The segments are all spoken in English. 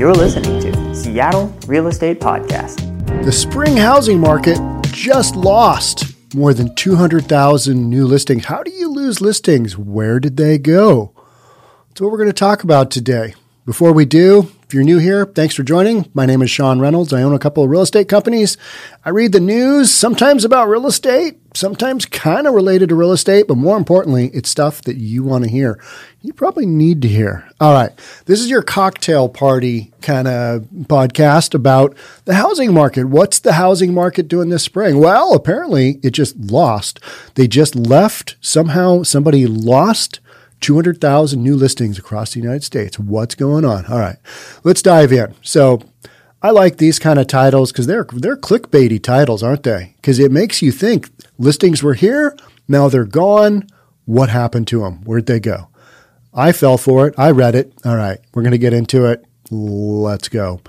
You're listening to Seattle Real Estate Podcast. The spring housing market just lost more than 200,000 new listings. How do you lose listings? Where did they go? That's what we're going to talk about today. Before we do, if you're new here, thanks for joining. My name is Sean Reynolds. I own a couple of real estate companies. I read the news, sometimes about real estate, sometimes kind of related to real estate, but more importantly, it's stuff that you want to hear. You probably need to hear. All right. This is your cocktail party kind of podcast about the housing market. What's the housing market doing this spring? Well, apparently it just lost. They just left. Somehow somebody lost 200,000 new listings across the United States. What's going on? All right, let's dive in. So, I like these kind of titles because they're they're clickbaity titles, aren't they? Because it makes you think listings were here, now they're gone. What happened to them? Where'd they go? I fell for it. I read it. All right, we're going to get into it. Let's go.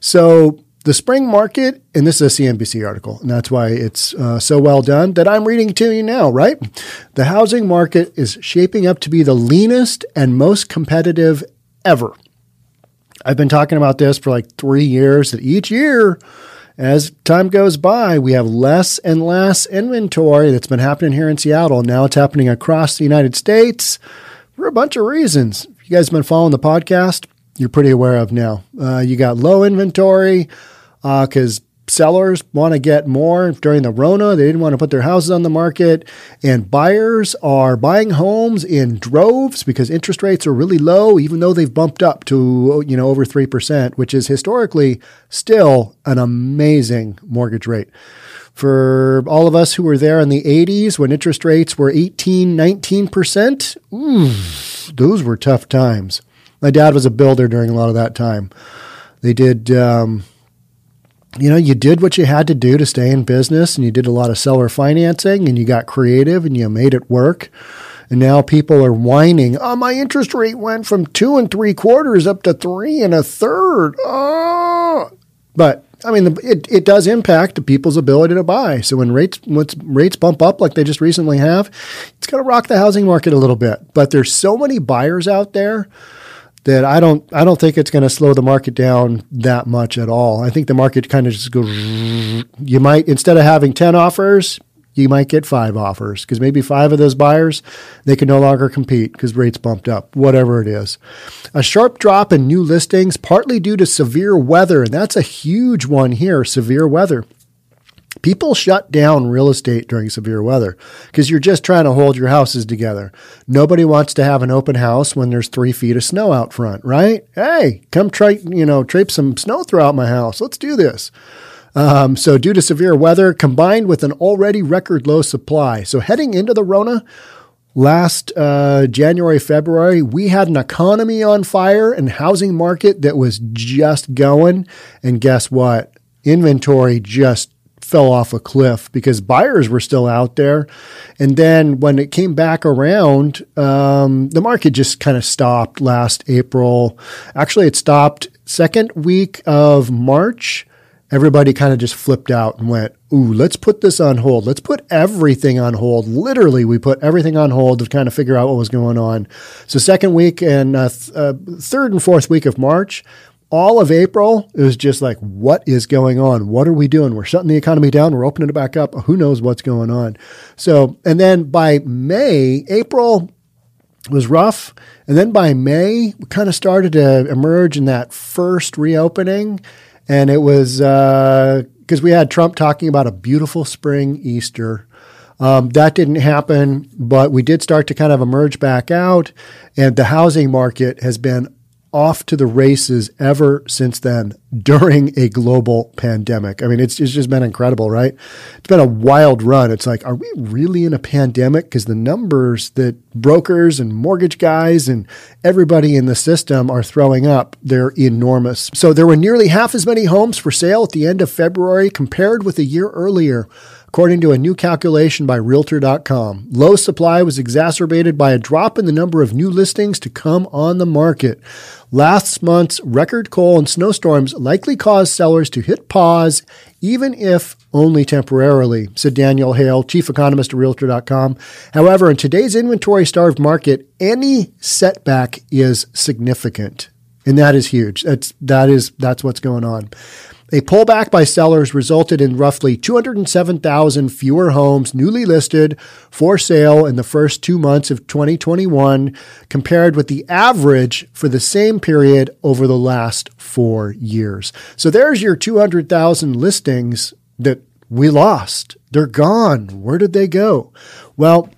So the spring market, and this is a CNBC article, and that's why it's uh, so well done that I'm reading to you now, right? The housing market is shaping up to be the leanest and most competitive ever. I've been talking about this for like three years, that each year, as time goes by, we have less and less inventory that's been happening here in Seattle. Now it's happening across the United States for a bunch of reasons. You guys have been following the podcast, you're pretty aware of now. Uh, you got low inventory because uh, sellers want to get more during the Rona. They didn't want to put their houses on the market. And buyers are buying homes in droves because interest rates are really low, even though they've bumped up to, you know, over 3%, which is historically still an amazing mortgage rate. For all of us who were there in the 80s when interest rates were 18, 19%, ooh, those were tough times. My dad was a builder during a lot of that time. They did, um, you know, you did what you had to do to stay in business, and you did a lot of seller financing, and you got creative, and you made it work. And now people are whining, oh, my interest rate went from two and three quarters up to three and a third. Oh. But I mean, it, it does impact people's ability to buy. So when rates when rates bump up like they just recently have, it's going to rock the housing market a little bit. But there's so many buyers out there that I don't I don't think it's going to slow the market down that much at all. I think the market kind of just goes. You might instead of having ten offers, you might get five offers because maybe five of those buyers they can no longer compete because rates bumped up. Whatever it is, a sharp drop in new listings, partly due to severe weather, and that's a huge one here. Severe weather. People shut down real estate during severe weather because you're just trying to hold your houses together. Nobody wants to have an open house when there's three feet of snow out front, right? Hey, come try, you know, trape some snow throughout my house. Let's do this. Um, so, due to severe weather combined with an already record low supply, so heading into the Rona, last uh, January, February, we had an economy on fire and housing market that was just going. And guess what? Inventory just fell off a cliff because buyers were still out there. And then when it came back around, um, the market just kind of stopped last April. Actually, it stopped second week of March. Everybody kind of just flipped out and went, Ooh, let's put this on hold. Let's put everything on hold. Literally, we put everything on hold to kind of figure out what was going on. So, second week and uh, th- uh, third and fourth week of March, all of April, it was just like, what is going on? What are we doing? We're shutting the economy down. We're opening it back up. Who knows what's going on? So, and then by May, April was rough. And then by May, we kind of started to emerge in that first reopening. And it was because uh, we had Trump talking about a beautiful spring Easter. Um, that didn't happen, but we did start to kind of emerge back out. And the housing market has been off to the races ever since then during a global pandemic. I mean, it's, it's just been incredible, right? It's been a wild run. It's like, are we really in a pandemic? Because the numbers that brokers and mortgage guys and everybody in the system are throwing up, they're enormous. So there were nearly half as many homes for sale at the end of February compared with a year earlier. According to a new calculation by Realtor.com, low supply was exacerbated by a drop in the number of new listings to come on the market. Last month's record cold and snowstorms likely caused sellers to hit pause, even if only temporarily, said Danielle Hale, chief economist at Realtor.com. However, in today's inventory starved market, any setback is significant. And that is huge. That's that is that's what's going on. A pullback by sellers resulted in roughly 207,000 fewer homes newly listed for sale in the first two months of 2021 compared with the average for the same period over the last four years. So there's your 200,000 listings that we lost. They're gone. Where did they go? Well,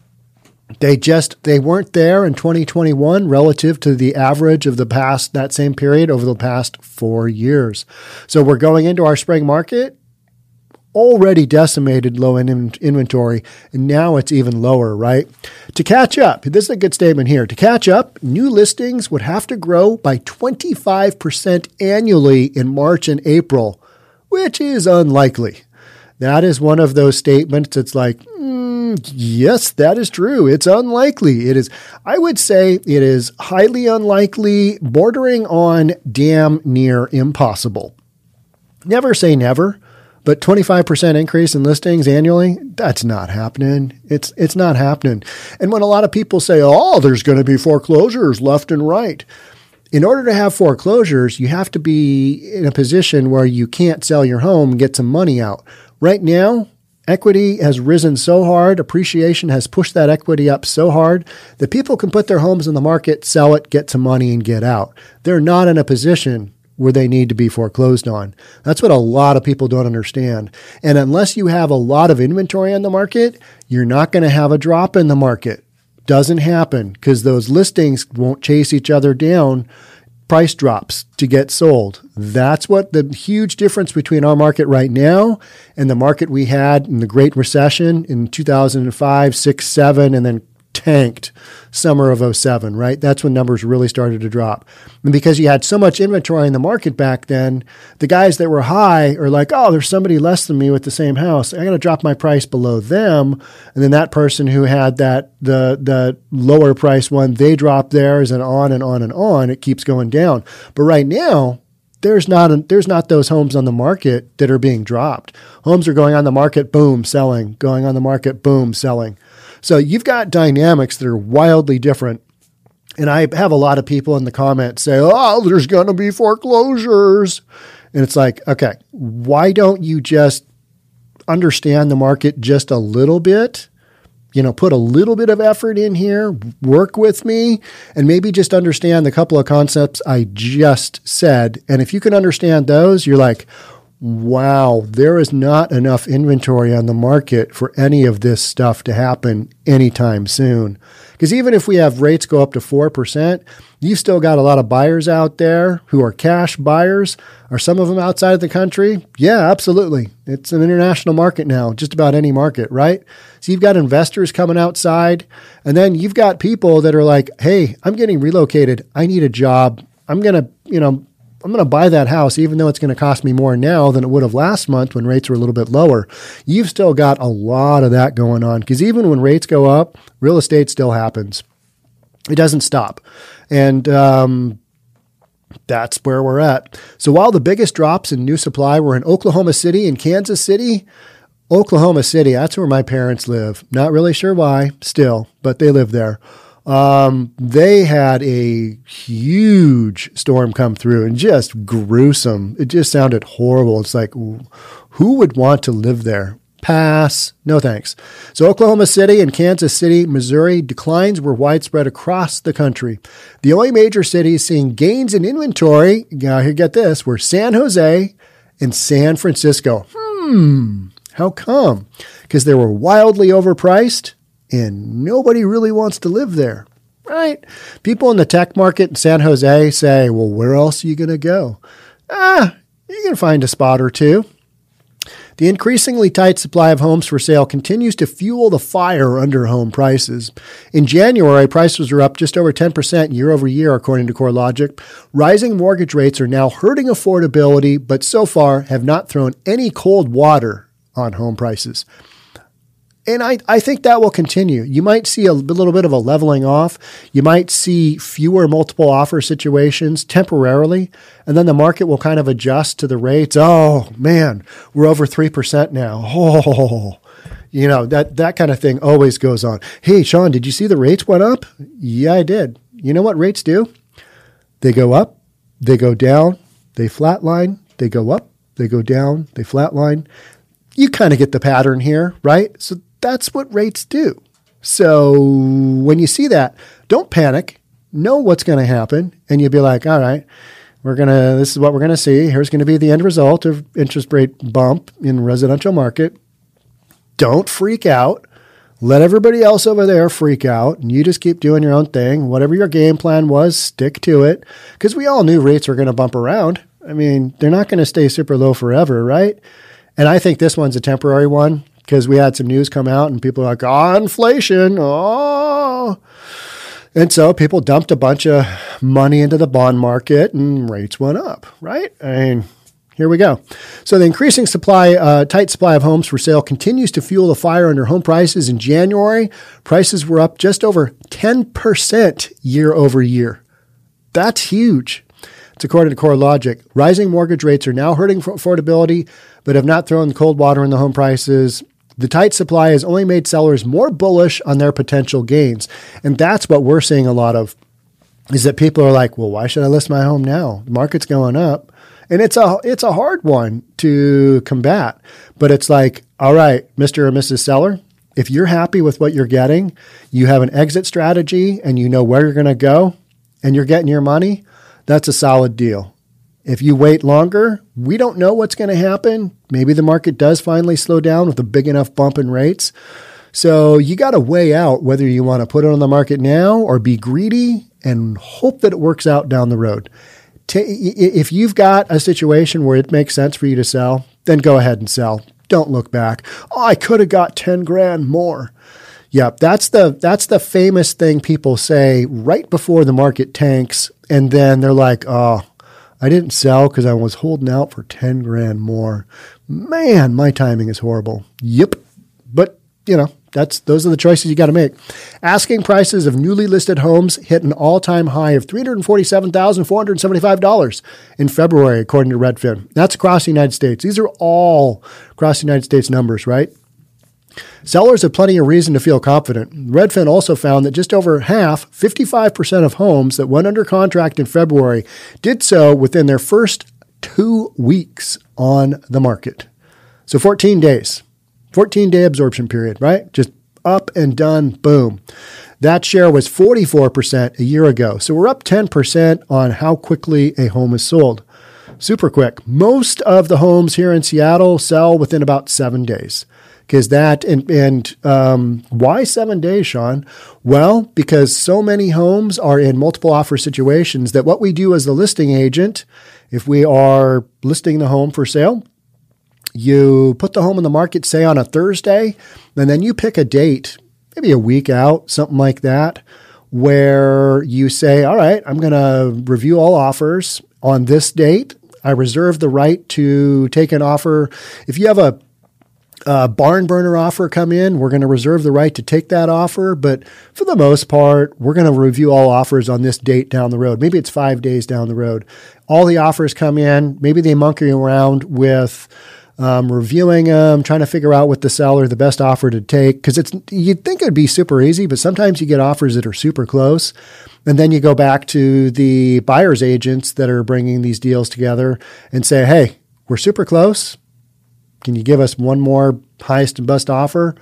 they just they weren't there in 2021 relative to the average of the past that same period over the past 4 years. So we're going into our spring market already decimated low in inventory and now it's even lower, right? To catch up, this is a good statement here. To catch up, new listings would have to grow by 25% annually in March and April, which is unlikely. That is one of those statements It's like, mm, yes, that is true. It's unlikely. It is, I would say it is highly unlikely, bordering on damn near impossible. Never say never, but 25% increase in listings annually, that's not happening. It's, it's not happening. And when a lot of people say, oh, there's going to be foreclosures left and right, in order to have foreclosures, you have to be in a position where you can't sell your home and get some money out. Right now, equity has risen so hard, appreciation has pushed that equity up so hard that people can put their homes in the market, sell it, get some money, and get out. They're not in a position where they need to be foreclosed on. That's what a lot of people don't understand. And unless you have a lot of inventory on the market, you're not going to have a drop in the market. Doesn't happen because those listings won't chase each other down price drops to get sold. That's what the huge difference between our market right now and the market we had in the Great Recession in 2005, 6, 7, and then tanked summer of 07, right? That's when numbers really started to drop. And because you had so much inventory in the market back then, the guys that were high are like, oh, there's somebody less than me with the same house. I got to drop my price below them. And then that person who had that, the, the lower price one, they drop theirs and on and on and on. It keeps going down. But right now, there's not a, there's not those homes on the market that are being dropped. Homes are going on the market, boom, selling. Going on the market, boom, selling. So you've got dynamics that are wildly different. And I have a lot of people in the comments say, oh, there's going to be foreclosures. And it's like, okay, why don't you just understand the market just a little bit? You know, put a little bit of effort in here, work with me, and maybe just understand the couple of concepts I just said. And if you can understand those, you're like, wow, there is not enough inventory on the market for any of this stuff to happen anytime soon. Because even if we have rates go up to 4%, you've still got a lot of buyers out there who are cash buyers. Are some of them outside of the country? Yeah, absolutely. It's an international market now, just about any market, right? So you've got investors coming outside, and then you've got people that are like, hey, I'm getting relocated. I need a job. I'm going to, you know, I'm going to buy that house, even though it's going to cost me more now than it would have last month when rates were a little bit lower. You've still got a lot of that going on because even when rates go up, real estate still happens. It doesn't stop. And, um, that's where we're at. So while the biggest drops in new supply were in Oklahoma City and Kansas City, Oklahoma City, that's where my parents live. Not really sure why, still, but they live there. Um, they had a huge storm come through and just gruesome. It just sounded horrible. It's like, who would want to live there? Pass. No thanks. So Oklahoma City and Kansas City, Missouri, declines were widespread across the country. The only major cities seeing gains in inventory, now here get this, were San Jose and San Francisco. Hmm. How come? Because they were wildly overpriced and nobody really wants to live there, right? People in the tech market in San Jose say, well, where else are you going to go? Ah, you can find a spot or two. The increasingly tight supply of homes for sale continues to fuel the fire under home prices. In January, prices were up just over 10% year over year, according to CoreLogic. Rising mortgage rates are now hurting affordability, but so far have not thrown any cold water on home prices. And I, I think that will continue. You might see a little bit of a leveling off. You might see fewer multiple offer situations temporarily, and then the market will kind of adjust to the rates. Oh man, we're over three percent now. Oh, you know that that kind of thing always goes on. Hey, Sean, did you see the rates went up? Yeah, I did. You know what rates do? They go up, they go down, they flatline, they go up, they go down, they flatline. You kind of get the pattern here, right? So that's what rates do. So when you see that, don't panic. Know what's going to happen, and you'll be like, all right, we're gonna. This is what we're gonna see. Here's going to be the end result of interest rate bump in residential market. Don't freak out. Let everybody else over there freak out, and you just keep doing your own thing. Whatever your game plan was, stick to it, because we all knew rates were going to bump around. I mean, they're not going to stay super low forever, right? And I think this one's a temporary one because we had some news come out and people are like, oh, inflation. Oh. And so people dumped a bunch of money into the bond market and rates went up, right? Mean, here we go. So the increasing supply, uh, tight supply of homes for sale continues to fuel the fire under home prices. In January, prices were up just over 10% year over year. That's huge. It's according to CoreLogic. Rising mortgage rates are now hurting affordability, but have not thrown cold water in the home prices. The tight supply has only made sellers more bullish on their potential gains. And that's what we're seeing a lot of is that people are like, well, why should I list my home now? The market's going up. And it's a it's a hard one to combat. But it's like, all right, Mr. or Mrs. Seller, if you're happy with what you're getting, you have an exit strategy and you know where you're going to go and you're getting your money, that's a solid deal. If you wait longer, we don't know what's going to happen. Maybe the market does finally slow down with a big enough bump in rates. So you got to weigh out whether you want to put it on the market now or be greedy and hope that it works out down the road. If you've got a situation where it makes sense for you to sell, then go ahead and sell. Don't look back. Oh, I could have got 10 grand more. Yep, that's the that's the famous thing people say right before the market tanks and then they're like, "Oh, I didn't sell because I was holding out for 10 grand more. Man, my timing is horrible. Yep. But, you know, that's those are the choices you got to make. Asking prices of newly listed homes hit an all-time high of $347,475 in February according to Redfin. That's across the United States. These are all across the United States numbers, right? Sellers have plenty of reason to feel confident. Redfin also found that just over half, 55% of homes that went under contract in February, did so within their first two weeks on the market. So 14 days, 14 day absorption period, right? Just up and done, boom. That share was 44% a year ago. So we're up 10% on how quickly a home is sold. Super quick. Most of the homes here in Seattle sell within about seven days because that and and um, why seven days, Sean? Well, because so many homes are in multiple offer situations that what we do as the listing agent, if we are listing the home for sale, you put the home in the market, say on a Thursday, and then you pick a date, maybe a week out, something like that, where you say, all right, I'm going to review all offers on this date. I reserve the right to take an offer. If you have a uh, barn burner offer come in, we're going to reserve the right to take that offer. But for the most part, we're going to review all offers on this date down the road. Maybe it's five days down the road. All the offers come in. Maybe they monkey around with um, reviewing them, trying to figure out what the seller the best offer to take. Because it's you'd think it'd be super easy, but sometimes you get offers that are super close. And then you go back to the buyer's agents that are bringing these deals together and say, hey, we're super close can you give us one more highest and best offer?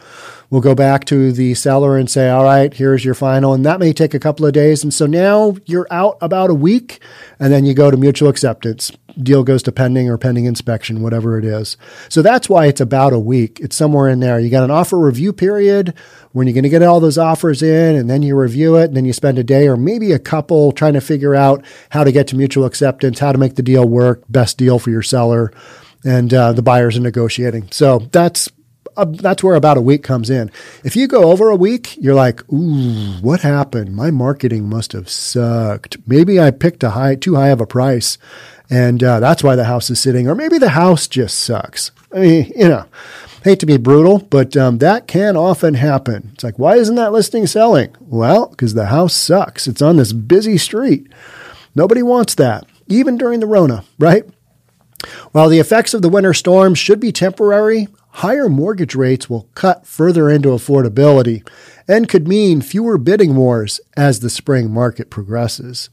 We'll go back to the seller and say, all right, here's your final. And that may take a couple of days. And so now you're out about a week and then you go to mutual acceptance. Deal goes to pending or pending inspection, whatever it is. So that's why it's about a week. It's somewhere in there. You got an offer review period when you're going to get all those offers in and then you review it and then you spend a day or maybe a couple trying to figure out how to get to mutual acceptance, how to make the deal work, best deal for your seller and uh, the buyers are negotiating. So that's uh, that's where about a week comes in. If you go over a week, you're like, "Ooh, what happened? My marketing must have sucked. Maybe I picked a high, too high of a price, and uh, that's why the house is sitting. Or maybe the house just sucks. I mean, you know." Hate to be brutal, but um, that can often happen. It's like, why isn't that listing selling? Well, because the house sucks. It's on this busy street. Nobody wants that, even during the Rona, right? While the effects of the winter storm should be temporary, higher mortgage rates will cut further into affordability and could mean fewer bidding wars as the spring market progresses.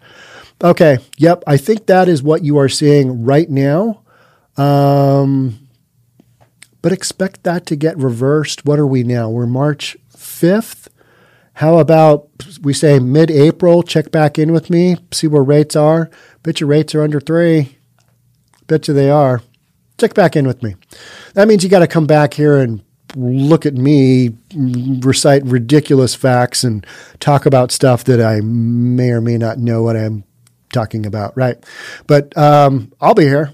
Okay. Yep. I think that is what you are seeing right now. Um, but expect that to get reversed. What are we now? We're March 5th. How about we say mid April? Check back in with me, see where rates are. Bet your rates are under three. Bet you they are. Check back in with me. That means you got to come back here and look at me recite ridiculous facts and talk about stuff that I may or may not know what I'm talking about, right? But um, I'll be here.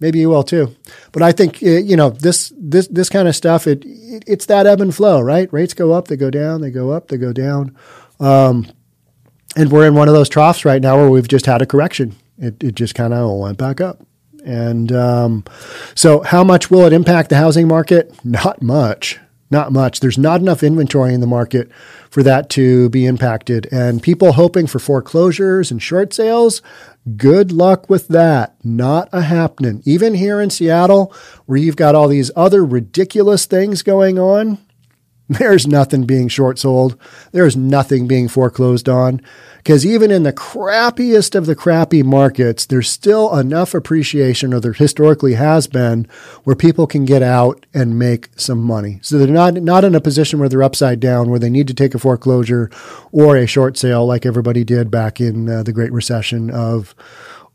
Maybe you will too. But I think uh, you know this this this kind of stuff. It, it, it's that ebb and flow, right? Rates go up, they go down, they go up, they go down, um, and we're in one of those troughs right now where we've just had a correction. It it just kind of went back up. And um, so, how much will it impact the housing market? Not much. Not much. There's not enough inventory in the market for that to be impacted. And people hoping for foreclosures and short sales, good luck with that. Not a happening. Even here in Seattle, where you've got all these other ridiculous things going on, there's nothing being short sold. There's nothing being foreclosed on. Because even in the crappiest of the crappy markets, there's still enough appreciation, or there historically has been, where people can get out and make some money. So they're not, not in a position where they're upside down, where they need to take a foreclosure or a short sale like everybody did back in uh, the Great Recession of,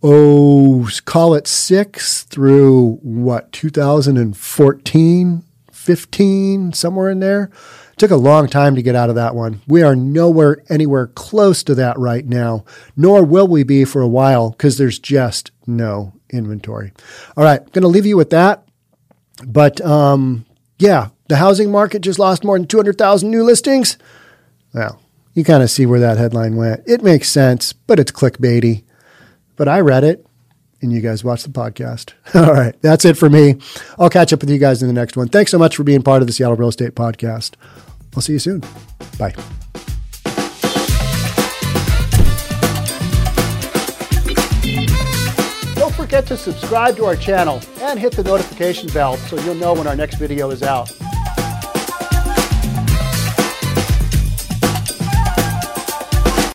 oh, call it six through what, 2014? 15, somewhere in there. Took a long time to get out of that one. We are nowhere anywhere close to that right now, nor will we be for a while because there's just no inventory. All right, going to leave you with that. But um, yeah, the housing market just lost more than 200,000 new listings. Well, you kind of see where that headline went. It makes sense, but it's clickbaity. But I read it and you guys watch the podcast. All right. That's it for me. I'll catch up with you guys in the next one. Thanks so much for being part of the Seattle Real Estate Podcast. I'll see you soon. Bye. Don't forget to subscribe to our channel and hit the notification bell so you'll know when our next video is out.